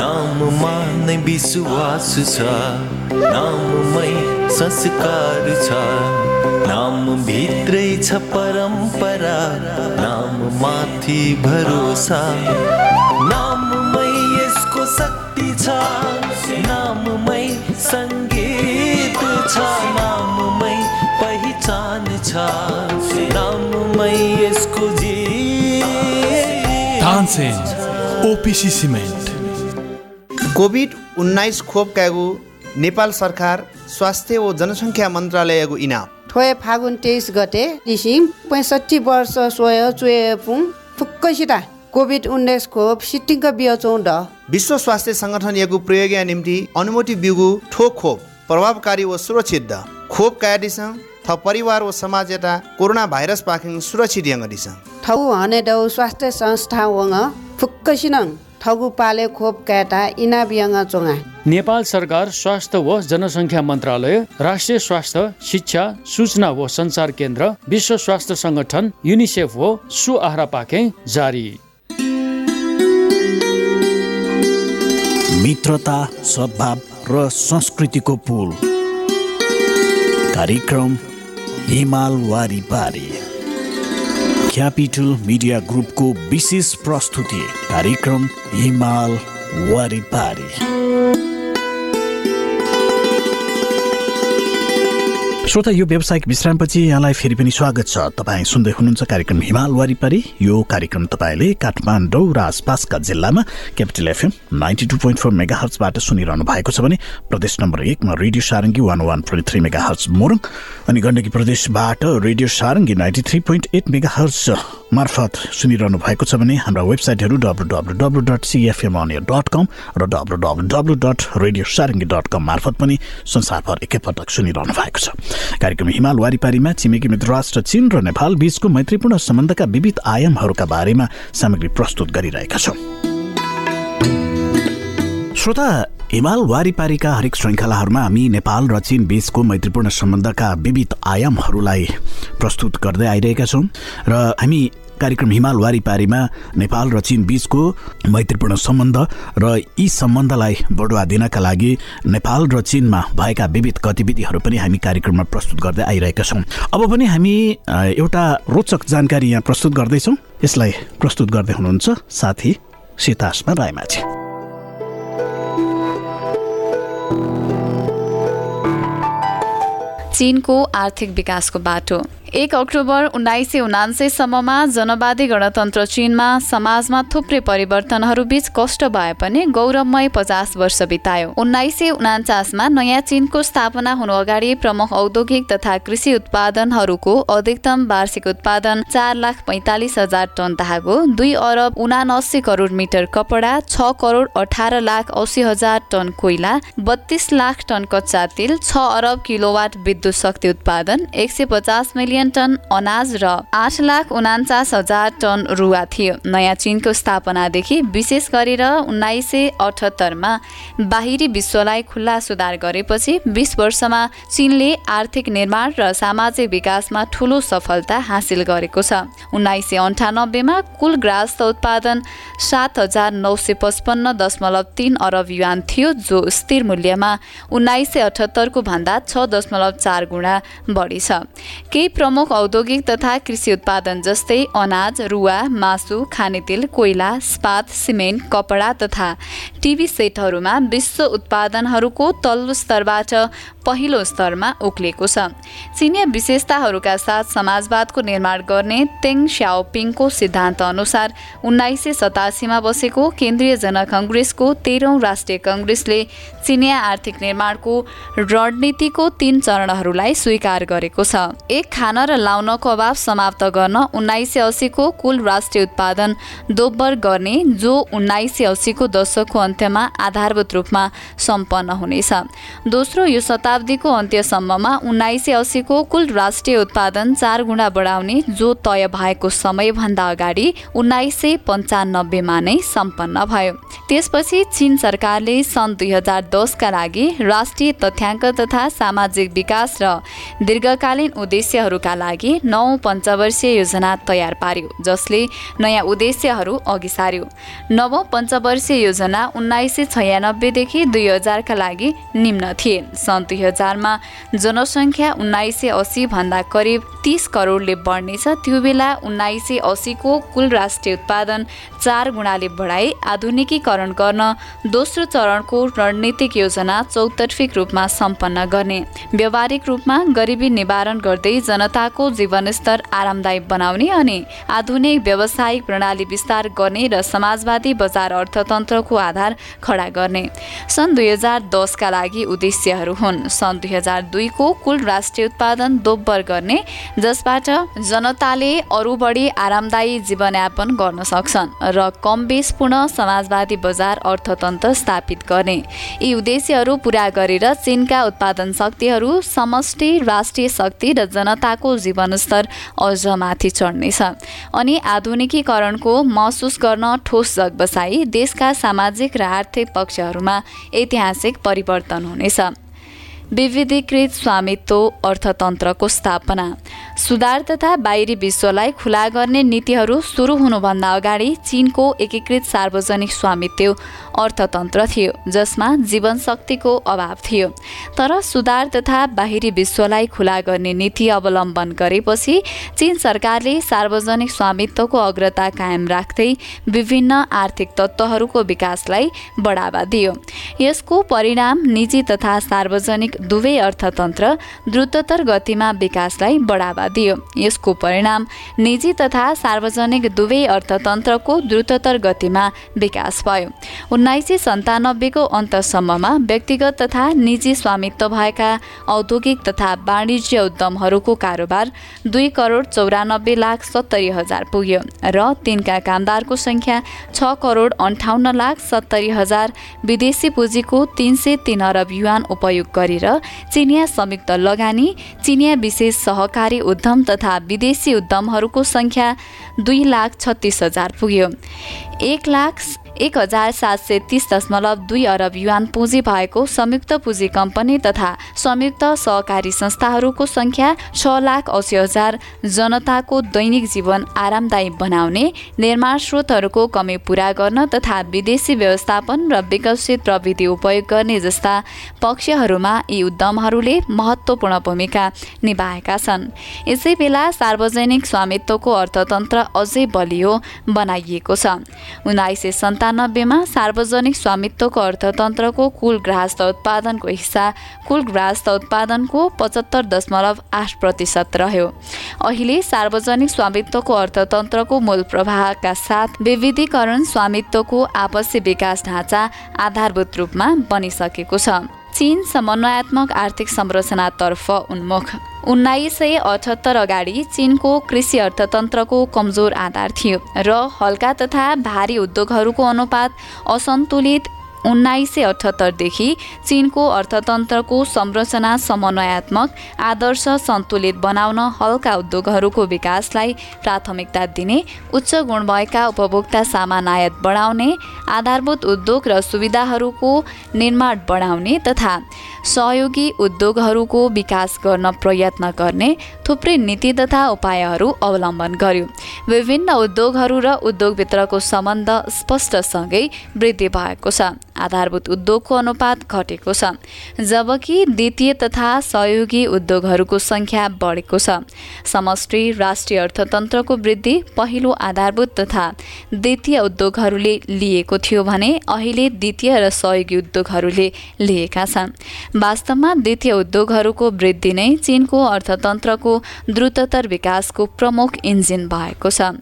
S31: नाममा नै विश्वास छ। नाममै संस्कार छ। नाम भित्रै छ परम्परा। नाम माथि भरोसा। नाममै यसको शक्ति छ। नाममै सङ्गीत छ। नाममै पहिचान छ। नाममै यसको जी
S29: तानसेन ओपिसी सिमेन्ट।
S32: कोभिड उन्नाइस खोप क्यागु नेपाल सरकार स्वास्थ्य व जनसङ्ख्या मन्त्रालयको इनाम।
S33: ठोए फागुन तेइस गते दिसिम पैँसठी वर्ष सोय चुएपुङ फुक्कैसित कोभिड उन्नाइस खोप सिटिङ बियो
S32: विश्व स्वास्थ्य सङ्गठन यगु प्रयोगका निम्ति अनुमति बिगु ठो खोप प्रभावकारी व सुरक्षित। द खोप कायादिसँग थ परिवार व समाज यता कोरोना भाइरस पाखिङ सुरक्षित यङ
S33: ठौ हने दौ स्वास्थ्य संस्था वङ फुक्कसिनङ ठगु पाले खोप क्याटा इना बियङ चोङा
S34: नेपाल सरकार स्वास्थ्य व जनसङ्ख्या मन्त्रालय राष्ट्रिय स्वास्थ्य शिक्षा सूचना व सञ्चार केन्द्र विश्व स्वास्थ्य सङ्गठन युनिसेफ हो सु आहारा पाके जारी।
S24: मित्रता सद्भाव र संस्कृतिको पुल। कार्यक्रम हिमाल वारिपारी क्यापिटल मिडिया ग्रुपको विशेष प्रस्तुति कार्यक्रम हिमाल वारिपारी। श्रोता यो व्यावसायिक विश्रामपछि यहाँलाई फेरि पनि स्वागत छ। तपाईँ सुन्दै हुनुहुन्छ कार्यक्रम हिमाल वारिपारी। यो कार्यक्रम तपाईँले काठमाडौँ र आसपासका जिल्लामा Capital FM ninety two point four mega हर्चबाट सुनिरहनु भएको छ भने प्रदेश नम्बर एकमा radio Sarangi one one point three megahertz Morang अनि गण्डकी प्रदेशबाट radio Sarangi ninety three point eight megahertz मार्फत सुनिरहनु भएको छ भने हाम्रा वेबसाइटहरू W W W dot CFM dot com र W W W dot radio Sarangi dot com मार्फत पनि संसारभर एकैपटक सुनिरहनु भएको छ। कार्यक्रम हिमाल वारिपारीमा छिमेकी मित्र राष्ट्र चीन र नेपाल बीचको मैत्रीपूर्ण सम्बन्धका विविध आयामहरूका बारेमा सामग्री प्रस्तुत गरिरहेका छौँ। श्रोता हिमाल वारिपारीका हरेक श्रृङ्खलाहरूमा हामी नेपाल र चीन बीचको मैत्रीपूर्ण सम्बन्धका विविध आयामहरूलाई प्रस्तुत गर्दै आइरहेका छौँ र हामी कार्यक्रम हिमाल वारिपारीमा नेपाल र चीन बीचको मैत्रीपूर्ण सम्बन्ध र यी सम्बन्धलाई बढुवा दिनका लागि नेपाल र चीनमा भएका विविध गतिविधिहरू पनि हामी कार्यक्रममा प्रस्तुत गर्दै आइरहेका छौँ। अब पनि हामी एउटा रोचक जानकारी यहाँ प्रस्तुत गर्दैछौँ। यसलाई प्रस्तुत गर्दै हुनुहुन्छ साथी सीतासमा रायमाझी।
S26: चीनको आर्थिक विकासको बाटो। एक अक्टोबर उन्नाइस सय उनान्सयसम्ममा जनवादी गणतन्त्र चीनमा समाजमा थुप्रै परिवर्तनहरू बीच कष्ट भए पनि गौरवमय पचास वर्ष बितायो। उन्नाइस सय उनान्चासमा नयाँ चीनको स्थापना हुनु अगाडि प्रमुख औद्योगिक तथा कृषि उत्पादनहरूको अधिकतम वार्षिक उत्पादन चार लाख पैँतालिस हजार टन धागो दुई अरब उनासी करोड मिटर कपडा छ करोड अठार लाख अस्सी हजार टन कोइला बत्तीस लाख टन कच्चा तेल छ अरब किलोवाट विद्युत शक्ति उत्पादन एक सय पचास मिलियन टन अनाज र आठ लाख उनान्चास हजार टन रुवा थियो। नयाँ चीनको स्थापनादेखि विशेष गरेर उन्नाइस सय अठहत्तरमा बाहिरी विश्वलाई खुल्ला सुधार गरेपछि बिस वर्षमा चीनले आर्थिक निर्माण र सामाजिक विकासमा ठूलो सफलता हासिल गरेको छ। उन्नाइस सय अन्ठानब्बेमा कुल ग्रास्त उत्पादन सात हजार नौ सय पचपन्न दशमलव तिन अरब युवान थियो जो स्थिर मूल्यमा उन्नाइस सय अठहत्तरको भन्दा छ दशमलव चार गुणा बढी छ। केही प्रमुख औद्योगिक तथा कृषि उत्पादन जस्तै अनाज रुवा मासु खानेतेल कोइला स्पात सिमेन्ट कपडा तथा टिभी सेटहरूमा विश्व उत्पादनहरूको तल्लो स्तरबाट पहिलो स्तरमा उक्लिएको छ। चिनिया विशेषताहरूका साथ समाजवादको निर्माण गर्ने तेङ स्याओपिङको सिद्धान्त अनुसार उन्नाइस सय सतासीमा बसेको केन्द्रीय जनकङ्ग्रेसको तेह्रौँ राष्ट्रिय कङ्ग्रेसले चिनिया आर्थिक निर्माणको रणनीतिको तीन चरणहरूलाई स्वीकार गरेको छ। एक खान र लाउनको अभाव समाप्त गर्न उन्नाइस सय अस्सीको कुल राष्ट्रिय उत्पादन दोब्बर गर्ने जो उन्नाइस सय अस्सीको दशकको अन्त्यमा आधारभूत रूपमा सम्पन्न हुनेछ। दोस्रो यो शताब्दीको अन्त्यसम्ममा उन्नाइस सय अस्सीको कुल राष्ट्रिय उत्पादन चार गुणा बढाउने जो तय भएको समयभन्दा अगाडि उन्नाइस सय पन्चानब्बेमा नै सम्पन्न भयो। त्यसपछि चीन सरकारले सन् दुई हजार दसका लागि राष्ट्रिय तथ्याङ्क तथा सामाजिक विकास र दीर्घकालीन उद्देश्यहरूका लागि नौ पञ्चवर्षीय योजना तयार पार्यो जसले नयाँ उद्देश्यहरू अघि सार्यो। नवौँ पञ्चवर्षीय योजना उन्नाइस सय छयानब्बेदेखि दुई हजारका लागि निम्न थिए। सन् दुई हजारमा जनसङ्ख्या उन्नाइस सय अस्सीभन्दा करिब तिस करोडले बढ्नेछ। त्यो बेला उन्नाइस सय अस्सीको कुल राष्ट्रिय उत्पादन चार गुणाले बढाई आधुनिकीकरण गर्न दोस्रो चरणको रणनीतिक योजना चौतर्फिक रूपमा सम्पन्न गर्ने। व्यावहारिक रूपमा गरिबी निवारण गर्दै जनताको जीवनस्तर आरामदायी बनाउने अनि आधुनिक व्यावसायिक प्रणाली विस्तार गर्ने र समाजवादी बजार अर्थतन्त्रको आधार खडा गर्ने। सन् दुई हजार दसका लागि उद्देश्यहरू हुन्। सन् दुई हजार दुईको कुल राष्ट्रिय उत्पादन दोब्बर गर्ने जसबाट जनताले अरू बढी आरामदायी जीवनयापन गर्न सक्छन् र कम बेसपूर्ण समाजवादी बजार अर्थतन्त्र स्थापित गर्ने। यी उद्देश्यहरू पुरा गरेर चीनका उत्पादन शक्तिहरू समष्टि राष्ट्रिय शक्ति र जनताको जीवनस्तर अझ माथि चढ्नेछ। अनि आधुनिकीकरणको महसुस गर्न ठोस जग बसाई देशका सामाजिक र आर्थिक पक्षहरूमा ऐतिहासिक परिवर्तन हुनेछ। विविधीकृत स्वामित्व अर्थतन्त्रको स्थापना। सुधार तथा बाहिरी विश्वलाई खुला गर्ने नीतिहरू सुरु हुनुभन्दा अगाडि चिनको एकीकृत सार्वजनिक स्वामित्व अर्थतन्त्र थियो जसमा जीवनशक्तिको अभाव थियो। तर सुधार तथा बाहिरी विश्वलाई खुला गर्ने नीति अवलम्बन गरेपछि चीन सरकारले सार्वजनिक स्वामित्वको अग्रता कायम राख्दै विभिन्न आर्थिक तत्त्वहरूको विकासलाई बढावा दियो। यसको परिणाम निजी तथा सार्वजनिक दुवै अर्थतन्त्र द्रुततर गतिमा विकासलाई बढावा दियो। यसको परिणाम निजी तथा सार्वजनिक दुवै अर्थतन्त्रको द्रुततर गतिमा विकास भयो। उन्नाइस सय सन्तानब्बेको अन्तसम्ममा व्यक्तिगत तथा निजी स्वामित्व भएका औद्योगिक तथा वाणिज्य उद्यमहरूको कारोबार दुई करोड चौरानब्बे लाख सत्तरी हजार पुग्यो र तिनका कामदारको सङ्ख्या छ करोड अन्ठाउन्न लाख सत्तरी हजार विदेशी पुँजीको तिन सय तिन अरब युवान उपयोग गरेर चिनिया संयुक्त लगानी चिनिया विशेष सहकारी उद्यम तथा विदेशी उद्यमहरूको सङ्ख्या दुई लाख छत्तिस हजार पुग्यो। एक लाख एक हजार सात सय तिस दशमलव दुई अरब युवान पुँजी भएको संयुक्त पुँजी कम्पनी तथा संयुक्त सहकारी संस्थाहरूको सङ्ख्या छ लाख असी हजार जनताको दैनिक जीवन आरामदायी बनाउने निर्माण स्रोतहरूको कमी पुरा गर्न तथा विदेशी व्यवस्थापन र विकसित प्रविधि उपयोग गर्ने जस्ता पक्षहरूमा यी उद्यमहरूले महत्त्वपूर्ण भूमिका निभाएका छन्। यसै बेला सार्वजनिक स्वामित्वको अर्थतन्त्र अझै बलियो बनाइएको छ। उन्नाइस सय सन्तानब्बेमा सार्वजनिक स्वामित्वको अर्थतन्त्रको कुल ग्राहस्थ उत्पादनको हिस्सा कुल ग्राहस्थ उत्पादनको पचहत्तर दशमलव आठ प्रतिशत रह्यो। अहिले सार्वजनिक स्वामित्वको अर्थतन्त्रको मूल प्रवाहका साथ विविधीकरण स्वामित्वको आपसी विकास ढाँचा आधारभूत रूपमा बनिसकेको छ। चीन समन्वयात्मक आर्थिक संरचनातर्फ उन्मुख। उन्नाइस सय अठहत्तर अगाडि चिनको कृषि अर्थतन्त्रको कमजोर आधार थियो र हल्का तथा भारी उद्योगहरूको अनुपात असन्तुलित उन्नाइस सय अठहत्तरदेखि चिनको अर्थतन्त्रको संरचना समन्वयात्मक आदर्श सन्तुलित बनाउन हल्का उद्योगहरूको विकासलाई प्राथमिकता दिने उच्च गुण भएका उपभोक्ता सामान आयात बढाउने आधारभूत उद्योग र सुविधाहरूको निर्माण बढाउने तथा सहयोगी उद्योगहरूको विकास गर्न प्रयत्न गर्ने थुप्रै नीति तथा उपायहरू अवलम्बन गर्यो। विभिन्न उद्योगहरू र उद्योगभित्रको सम्बन्ध स्पष्टसँगै वृद्धि भएको छ। आधारभूत उद्योगको अनुपात घटेको छ जबकि द्वितीय तथा सहयोगी उद्योगहरूको सङ्ख्या बढेको छ। समष्टि राष्ट्रिय अर्थतन्त्रको वृद्धि पहिलो आधारभूत तथा द्वितीय उद्योगहरूले लिएको थियो भने अहिले द्वितीय र सहयोगी उद्योगहरूले लिएका छन्। वास्तवमा द्वितीय उद्योगहरूको वृद्धि नै चिनको अर्थतन्त्रको द्रुततर विकासको प्रमुख इन्जिन भएको छ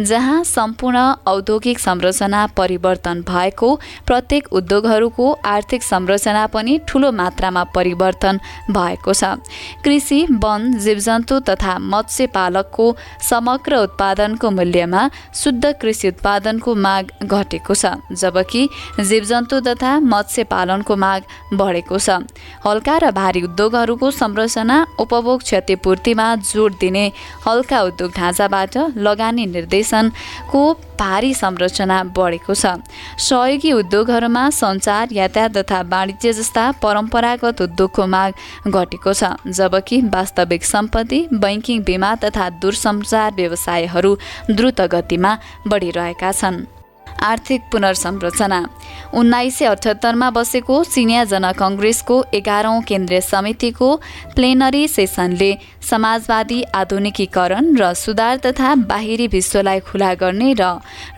S26: जहाँ सम्पूर्ण औद्योगिक संरचना परिवर्तन भएको प्रत्येक उद्योगहरूको आर्थिक संरचना पनि ठुलो मात्रामा परिवर्तन भएको छ। कृषि वन जीवजन्तु तथा मत्स्य पालकको समग्र उत्पादनको मूल्यमा शुद्ध कृषि उत्पादनको माग घटेको छ जबकि जीवजन्तु तथा मत्स्य पालनको माग बढेको छ। हल्का र भारी उद्योगहरूको संरचना उपभोग क्षतिपूर्तिमा जोड दिने हल्का उद्योग ढाँचाबाट लगानी निर्देशनको भारी संरचना बढेको छ। सहयोगी उद्योगहरूमा सञ्चार यातायात तथा वाणिज्य जस्ता परम्परागत उद्योगको माग घटेको छ जबकि वास्तविक सम्पत्ति बैङ्किङ बिमा तथा दूरसञ्चार व्यवसायहरू द्रुत गतिमा बढिरहेका छन्। आर्थिक पुनर्संरचना। उन्नाइस सय अठहत्तरमा बसेको चिनिया जनकङ्ग्रेसको एघारौँ केन्द्रीय समितिको प्लेनरी सेसनले समाजवादी आधुनिकीकरण र सुधार तथा बाहिरी विश्वलाई खुला गर्ने र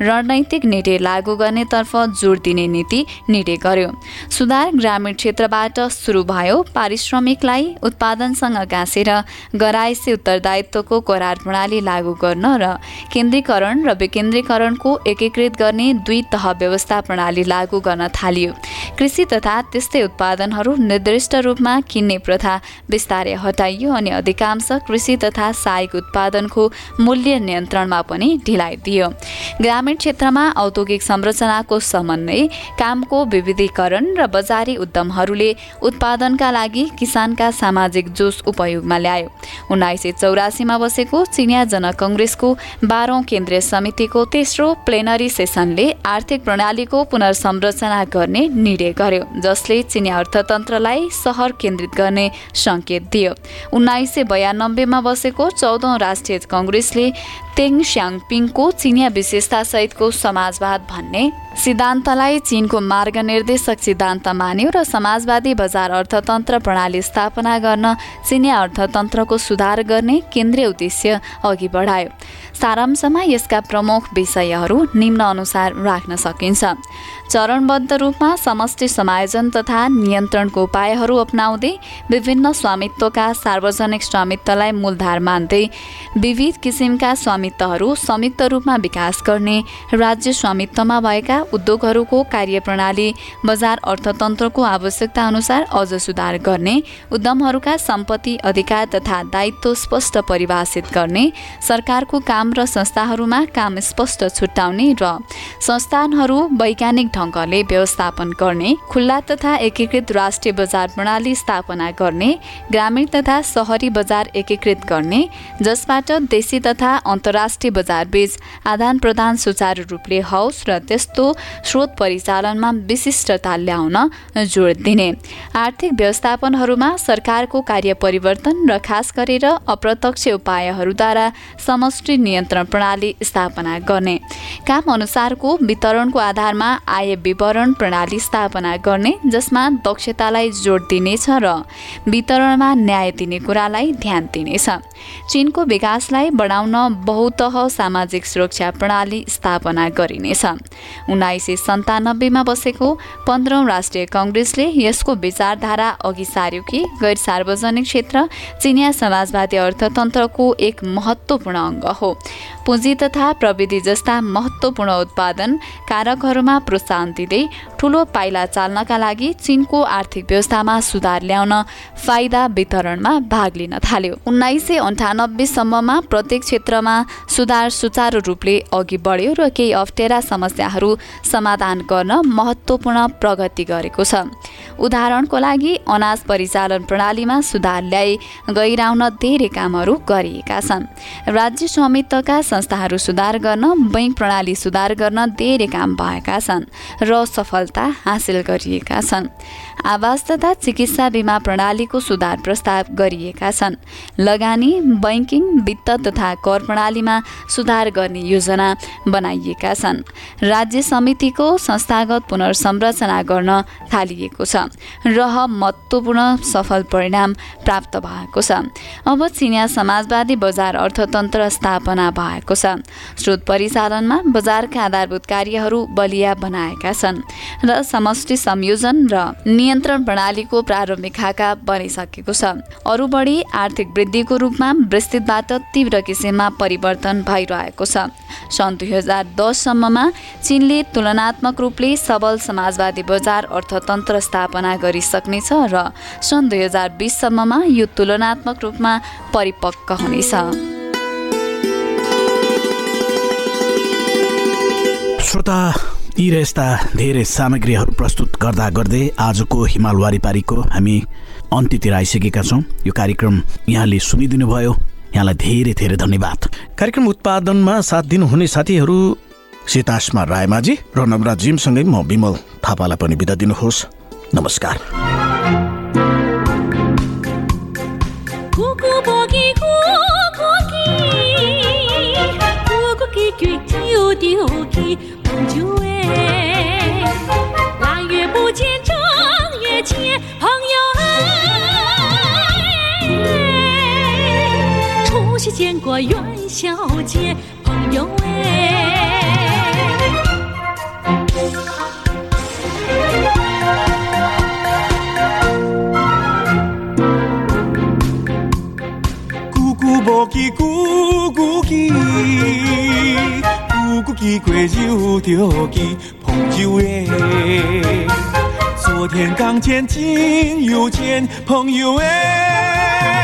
S26: रणनैतिक निर्णय लागू गर्नेतर्फ जोड दिने नीति निर्णय गर्यो। सुधार ग्रामीण क्षेत्रबाट सुरु भयो पारिश्रमिकलाई उत्पादनसँग गाँसेर गराइसे उत्तरदायित्वको करार प्रणाली लागू गर्न र केन्द्रीकरण र विकेन्द्रीकरणको एकीकृत गर्ने दुई तह व्यवस्था प्रणाली लागू गर्न थालियो। कृषि तथा त्यस्तै उत्पादनहरू निर्दिष्ट रूपमा किन्ने प्रथा बिस्तारै हटाइयो अनि अधिकांश कृषि तथा सहायक उत्पादनको मूल्य नियन्त्रणमा पनि ढिलाइ दियो। ग्रामीण क्षेत्रमा औद्योगिक संरचनाको समन्वय कामको विविधीकरण र बजारी उद्यमहरूले उत्पादनका लागि किसानका सामाजिक जोस उपयोगमा ल्यायो। उन्नाइस सय चौरासीमा बसेको चिनिया जनकङ्ग्रेसको बाह्रौँ केन्द्रीय समितिको तेस्रो प्लेनरी सेसनले आर्थिक प्रणालीको पुनर्संरचना गर्ने निर्णय गर्यो जसले चिनिया अर्थतन्त्रलाई सहर केन्द्रित गर्ने सङ्केत दियो। उन्नाइस सय बयानब्बेमा बसेको चौधौँ राष्ट्रिय कङ्ग्रेसले तेङ स्याङपिङको चिनिया विशेषतासहितको समाजवाद भन्ने सिद्धान्तलाई चीनको मार्गनिर्देशक सिद्धान्त मान्यो र समाजवादी बजार अर्थतन्त्र प्रणाली स्थापना गर्न चिनिया अर्थतन्त्रको सुधार गर्ने केन्द्रीय उद्देश्य अघि बढायो। सारांशमा यसका प्रमुख विषयहरू निम्न अनुसार राख्न सकिन्छ। चरणबद्ध रूपमा समष्टि समायोजन तथा नियन्त्रणको उपायहरू अप्नाउँदै विभिन्न स्वामित्वका सार्वजनिक स्वामित्वलाई मूलधार मान्दै विविध किसिमका स्वामित्वहरू संयुक्त रूपमा विकास गर्ने राज्य स्वामित्वमा भएका उद्योगहरूको कार्यप्रणाली बजार अर्थतन्त्रको आवश्यकता अनुसार अझ सुधार गर्ने उद्यमहरूका सम्पत्ति अधिकार तथा दायित्व स्पष्ट परिभाषित गर्ने सरकारको काम र संस्थाहरूमा काम स्पष्ट छुट्याउने र संस्थानहरू वैज्ञानिक ढङ्गले व्यवस्थापन गर्ने खुल्ला तथा एकीकृत राष्ट्रिय बजार प्रणाली स्थापना गर्ने ग्रामीण तथा सहरी बजार एकीकृत गर्ने जसबाट देशी तथा अन्तर्राष्ट्रिय बजार बीच आदान प्रदान सुचारू रूपले होस् र त्यस्तो स्रोत परिचालनमा विशिष्टता ल्याउन जोड दिने। आर्थिक व्यवस्थापनहरूमा सरकारको कार्य परिवर्तन र खास गरेर अप्रत्यक्ष उपायहरूद्वारा समष्टि नियन्त्रण प्रणाली स्थापना गर्ने। काम अनुसारको वितरणको आधारमा आय विवरण प्रणाली स्थापना गर्ने जसमा दक्षतालाई जोड दिनेछ र वितरणमा न्याय दिने कुरालाई ध्यान दिनेछ। चिनको विकासलाई बढाउन बहुतह सामाजिक सुरक्षा प्रणाली स्थापना गरिनेछ। उन्नाइस सय सन्तानब्बेमा बसेको पन्ध्रौँ राष्ट्रिय कङ्ग्रेसले यसको विचारधारा अघि सार्यो कि गैर सार्वजनिक क्षेत्र चिनिया समाजवादी अर्थतन्त्रको एक महत्त्वपूर्ण अङ्ग हो। पुँजी तथा प्रविधि जस्ता महत्त्वपूर्ण उत्पादन कारकहरूमा प्रोत्साहन दिँदै ठुलो पाइला चाल्नका लागि चिनको आर्थिक व्यवस्थामा सुधार ल्याउन फाइदा वितरणमा भाग लिन थाल्यो। उन्नाइस सय अन्ठानब्बेसम्ममा प्रत्येक क्षेत्रमा सुधार सुचारू रूपले अघि बढ्यो र केही अप्ठ्यारा समस्याहरू समाधान गर्न महत्त्वपूर्ण प्रगति गरेको छ। उदाहरणको लागि अनाज परिचालन प्रणालीमा सुधार ल्याई गइराउन धेरै कामहरू गरिएका छन्। राज्य स्वामित्वका संस्थाहरू सुधार गर्न बैङ्क प्रणाली सुधार गर्न धेरै काम भएका छन् र सफलता हासिल गरिएका छन्। आवास तथा चिकित्सा बिमा प्रणालीको सुधार प्रस्ताव गरिएका छन्। लगानी बैङ्किङ वित्त तथा कर प्रणालीमा सुधार गर्ने योजना बनाइएका छन्। राज्य समितिको संस्थागत पुनर्संरचना गर्न थालिएको छ र महत्त्वपूर्ण सफल परिणाम प्राप्त भएको छ। अब चिनिया समाजवादी बजार अर्थतन्त्र स्थापना भएको छ स्रोत परिचालनमा बजारका आधारभूत कार्यहरू बलिया बनाएका छन् र समष्टि संयोजन र नियन्त्रण प्रणालीको प्रारम्भिक खाका बनिसकेको छ। अरू बढी आर्थिक वृद्धिको रूपमा विस्तृतबाट तीव्र किसिममा परिवर्तन भइरहेको छ। सन् दुई हजार दससम्ममा चिनले तुलनात्मक रूपले सबल समाजवादी बजार अर्थतन्त्र स्थापना गरिसक्नेछ र सन् दुई हजार बिससम्ममा यो तुलनात्मक रूपमा परिपक्व हुनेछ।
S24: श्रोता यी र यस्ता धेरै सामग्रीहरू प्रस्तुत गर्दा गर्दै आजको हिमाल वारिपारीको हामी अन्त्यतिर आइसकेका छौँ। यो कार्यक्रम यहाँले सुनिदिनु भयो यहाँलाई धेरै धेरै धन्यवाद। कार्यक्रम उत्पादनमा साथ दिनुहुने साथीहरू सीतासमा रायमाझी र नवराज जिमसँगै म विमल थापालाई पनि बिदा दिनुहोस्। नमस्कार।
S7: 见过元宵节，朋友哎。
S35: 咕咕无记，咕咕记，咕咕记过又着记，朋友哎，昨天刚见，今又见，朋友哎，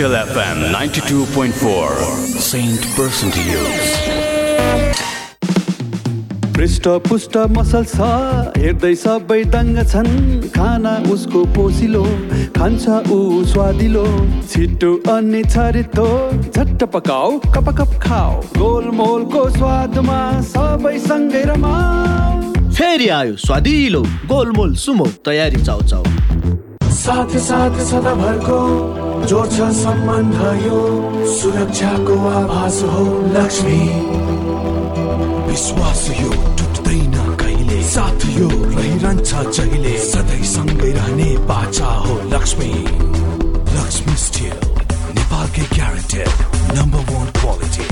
S36: Capital FM 92.4 Saint Person to use.
S29: पृष्ठपुष्ट मसल छ हेर्दै सबै दङ्ग छन्। खाना उसको पोसिलो खान्छ ऊ स्वादिलो। छिटो अनि छरितो झट्ट पकाऊ कप कप खाऊ। गोलमोलको स्वादमा सबै सँगै रमाऊ।
S37: फेरि आयो स्वादिलो गोलमोल सुमो तयारी चाउ चाउ
S38: साथ साथ सदाभरको जोड्छ सम्बन्ध यो सुरक्षाको आभास हो लक्ष्मी। विश्वास यो टुट्दैन कहिले? साथ यो रहिरहन्छ जहिले? सधैँ सँगै रहने बाचा हो लक्ष्मी। लक्ष्मी स्टिल नेपालकै guaranteed number one quality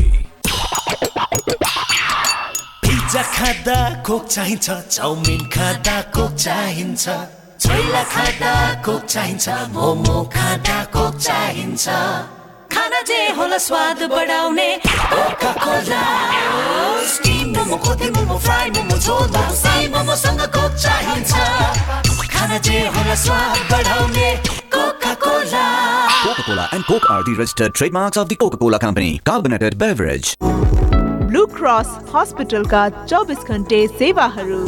S39: pizza खाँदा कोक चाहिन्छ चाउमिन खाँदा कोक चाहिन्छ। छोइला खाँदा कोक चाहिन्छ मोमो खाँदा कोक चाहिन्छ खाना जे होला स्वाद बढाउने Coca Cola steam momo kothey momo fry momo jhol momo मोमोसँग Coke चाहिन्छ खाना जे होला स्वाद बढाउने Coca Cola
S40: Coca-Cola and Coke are the registered trademarks of the Coca-Cola Company. Carbonated beverage.
S41: Blue cross हस्पिटलका चौबिस घन्टे सेवाहरू।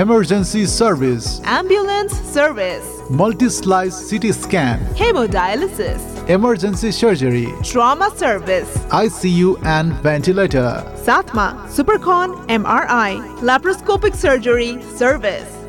S42: Emergency service
S41: ambulance service
S42: multi slice CT scan
S41: haemodialysis
S42: emergency surgery
S41: trauma service
S42: ICU and ventilator
S41: साथमा सुपरकन MRI laparoscopic surgery service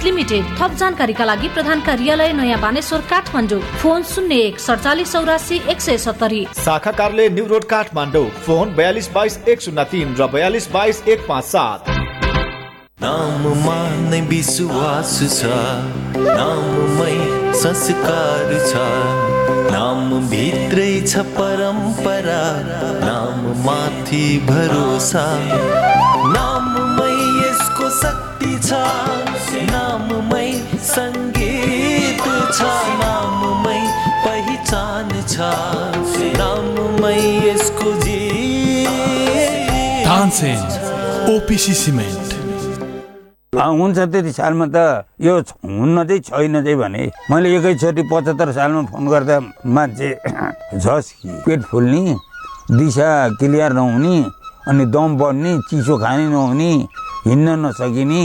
S43: limited थप जानकारीका लागि प्रधान कार्यालय नयाँ बानेश्वर काठमाडौँ। फोन शून्य एक सडचालिस चौरासी एक सय सत्तरी।
S16: शाखा कार्यालय न्यू रोड काठमाडौँ। फोन बयालिस बाइस एक शून्य तिन र बयालिस बाइस एक पाँच सात।
S31: नाममा नै विश्वास छ। नाममै संस्कार छ। नाम भित्रै छ परम्परा। नाम माथि भरोसा। शक्ति छ। नाममै सङ्गीत छ। नाममै पहिचान छ। नाममै यसको
S36: ओपिसी सिमेन्ट।
S27: हुन्छ त्यति सालमा त यो हुन्न चाहिँ छैन चाहिँ भने मैले एकैचोटि पचहत्तर सालमा फोन गर्दा मान्छे झस् पेट फुल्ने दिशा क्लियर नहुने अनि दम बढ्ने चिसो खाने नहुने हिँड्न नसकिने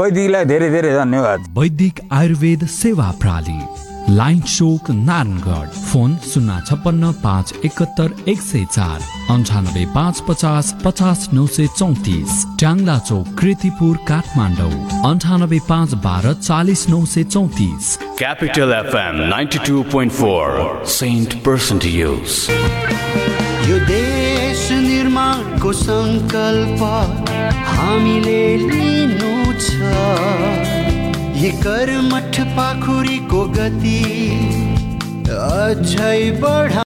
S27: वैदिकलाई धेरै धेरै धन्यवाद
S28: वैदिक आयुर्वेद सेवा प्रणाली लाइन चोक नारायणगढ फोन शून्य छप्पन्न पाँच एकहत्तर एक सय चार अन्ठानब्बे पाँच पचास पचास नौ सय चौतिस ट्याङ्ला चौक कृतिपुर काठमाडौँ अन्ठानब्बे पाँच बाह्र चालिस नौ सय चौतिस
S36: Capital FM 92.4 Saint Person to use.
S44: यो देश निर्माणको सङ्कल्प हामीले लिनु छ यी कर्मठ पाखुरीको गति अझै बढा।